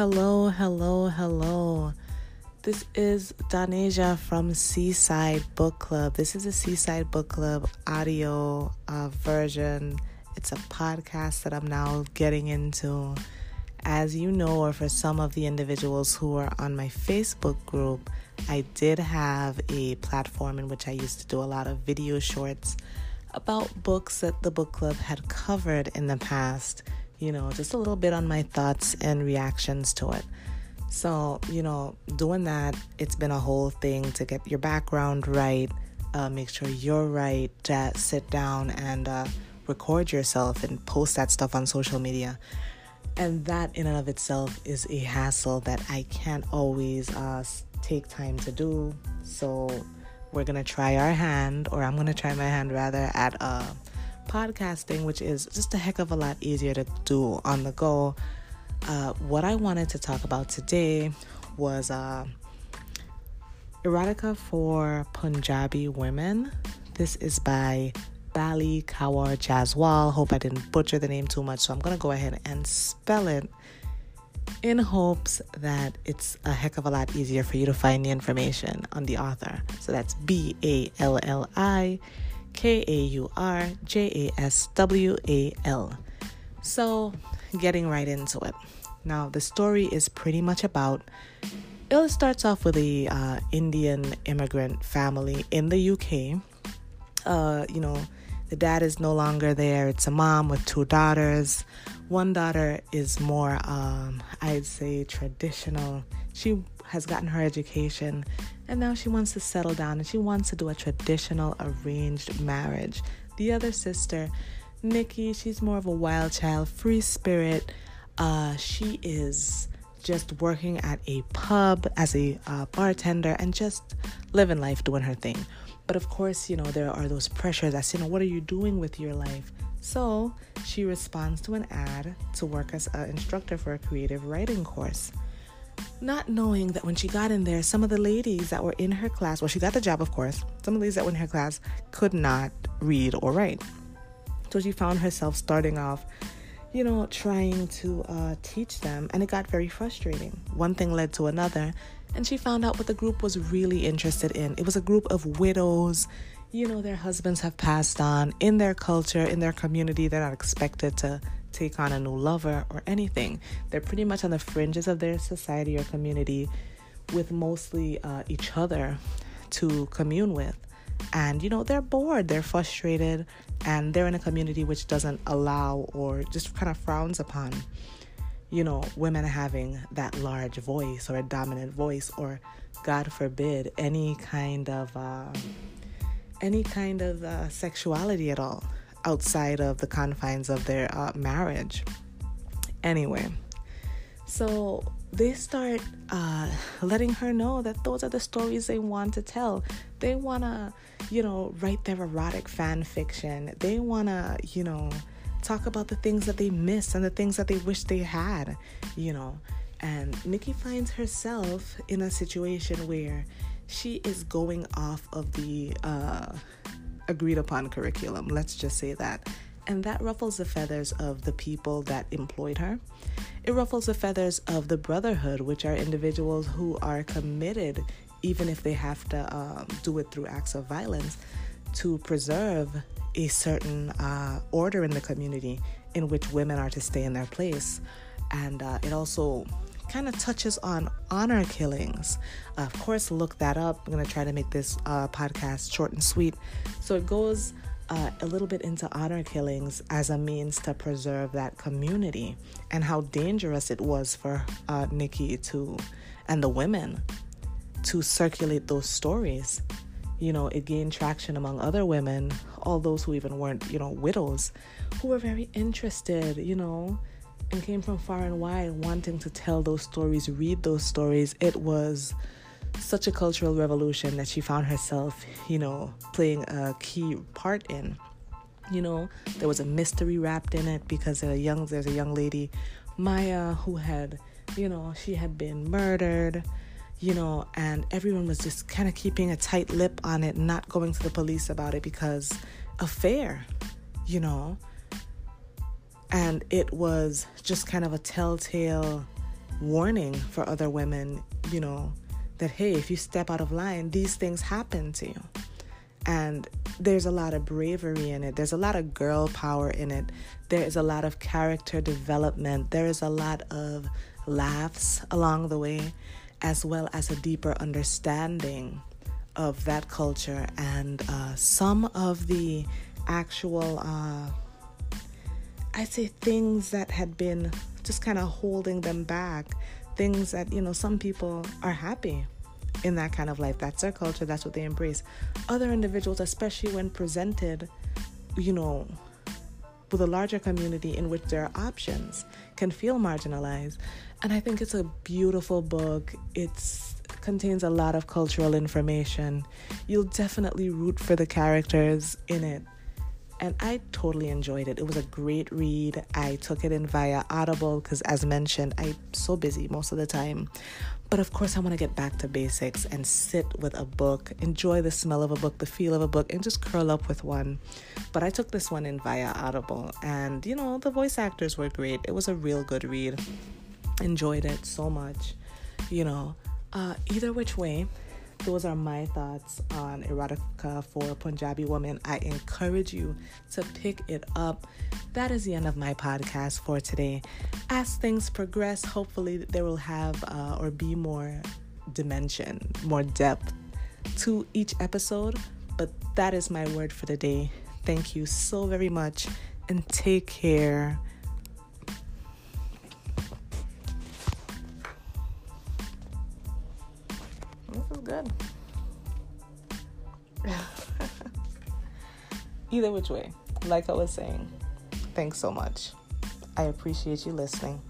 Hello, hello, hello. This is Donasia from Seaside Book Club. This is a Seaside Book Club audio uh, version. It's a podcast that I'm now getting into. As you know, or for some of the individuals who are on my Facebook group, I did have a platform in which I used to do a lot of video shorts about books that the book club had covered in the past you know, just a little bit on my thoughts and reactions to it. So, you know, doing that, it's been a whole thing to get your background right, uh, make sure you're right, to sit down and uh, record yourself and post that stuff on social media. And that, in and of itself, is a hassle that I can't always uh, take time to do. So, we're gonna try our hand, or I'm gonna try my hand rather, at uh, podcasting, which is just a heck of a lot easier to do on the go. Uh, what I wanted to talk about today was uh, erotica for Punjabi women. This is by Balli Kaur Jaswal. Hope I didn't butcher the name too much, so I'm gonna go ahead and spell it in hopes that it's a heck of a lot easier for you to find the information on the author. So that's B A L L I K A U R J A S W A L. So, getting right into it. Now, the story is pretty much about. It starts off with a uh, Indian immigrant family in the UK. Uh, you know, the dad is no longer there. It's a mom with two daughters. One daughter is more, um, I'd say, traditional. She has gotten her education and now she wants to settle down and she wants to do a traditional arranged marriage. The other sister, Nikki, she's more of a wild child, free spirit. Uh, she is just working at a pub as a uh, bartender and just living life, doing her thing. But of course, you know, there are those pressures that, you know, what are you doing with your life? So she responds to an ad to work as an instructor for a creative writing course not knowing that when she got in there, some of the ladies that were in her class, well, she got the job, of course, some of the ladies that were in her class could not read or write. So she found herself starting off, you know, trying to uh, teach them, and it got very frustrating. One thing led to another, and she found out what the group was really interested in. It was a group of widows. You know, their husbands have passed on in their culture, in their community. They're not expected to take on a new lover or anything. They're pretty much on the fringes of their society or community with mostly uh, each other to commune with. And, you know, they're bored, they're frustrated, and they're in a community which doesn't allow or just kind of frowns upon, you know, women having that large voice or a dominant voice or, God forbid, any kind of. Uh, any kind of uh, sexuality at all outside of the confines of their uh, marriage. Anyway, so they start uh, letting her know that those are the stories they want to tell. They want to, you know, write their erotic fan fiction. They want to, you know, talk about the things that they miss and the things that they wish they had, you know. And Nikki finds herself in a situation where she is going off of the uh, agreed upon curriculum. Let's just say that. And that ruffles the feathers of the people that employed her. It ruffles the feathers of the brotherhood, which are individuals who are committed, even if they have to um, do it through acts of violence, to preserve a certain uh, order in the community in which women are to stay in their place. And uh, it also kind of touches on honor killings. Uh, of course, look that up. I'm going to try to make this uh, podcast short and sweet. So it goes uh, a little bit into honor killings as a means to preserve that community and how dangerous it was for uh, Nikki to and the women to circulate those stories. You know, it gained traction among other women, all those who even weren't, you know, widows, who were very interested, you know, and came from far and wide wanting to tell those stories, read those stories. It was such a cultural revolution that she found herself, you know, playing a key part in. You know, there was a mystery wrapped in it because there's a young there's a young lady, Maya, who had, you know, she had been murdered, you know, and everyone was just kind of keeping a tight lip on it, not going to the police about it because of fear, you know and it was just kind of a telltale warning for other women, you know, that hey, if you step out of line, these things happen to you. And there's a lot of bravery in it. There's a lot of girl power in it. There is a lot of character development. There is a lot of laughs along the way, as well as a deeper understanding of that culture and uh, some of the actual, uh, I'd say, things that had been just kind of holding them back. Things that, you know, some people are happy in that kind of life. That's their culture, that's what they embrace. Other individuals, especially when presented, you know, with a larger community in which there are options, can feel marginalized. And I think it's a beautiful book. It's contains a lot of cultural information. You'll definitely root for the characters in it and I totally enjoyed it. It was a great read. I took it in via Audible because, as mentioned, I'm so busy most of the time. But of course, I want to get back to basics and sit with a book, enjoy the smell of a book, the feel of a book, and just curl up with one. But I took this one in via Audible, and you know, the voice actors were great. It was a real good read. Enjoyed it so much. You know, uh, either which way, those are my thoughts on erotica for Punjabi women. I encourage you to pick it up. That is the end of my podcast for today. As things progress, hopefully there will have uh, or be more dimension, more depth to each episode. But that is my word for the day. Thank you so very much and take care. Is good. Either which way, like I was saying, thanks so much. I appreciate you listening.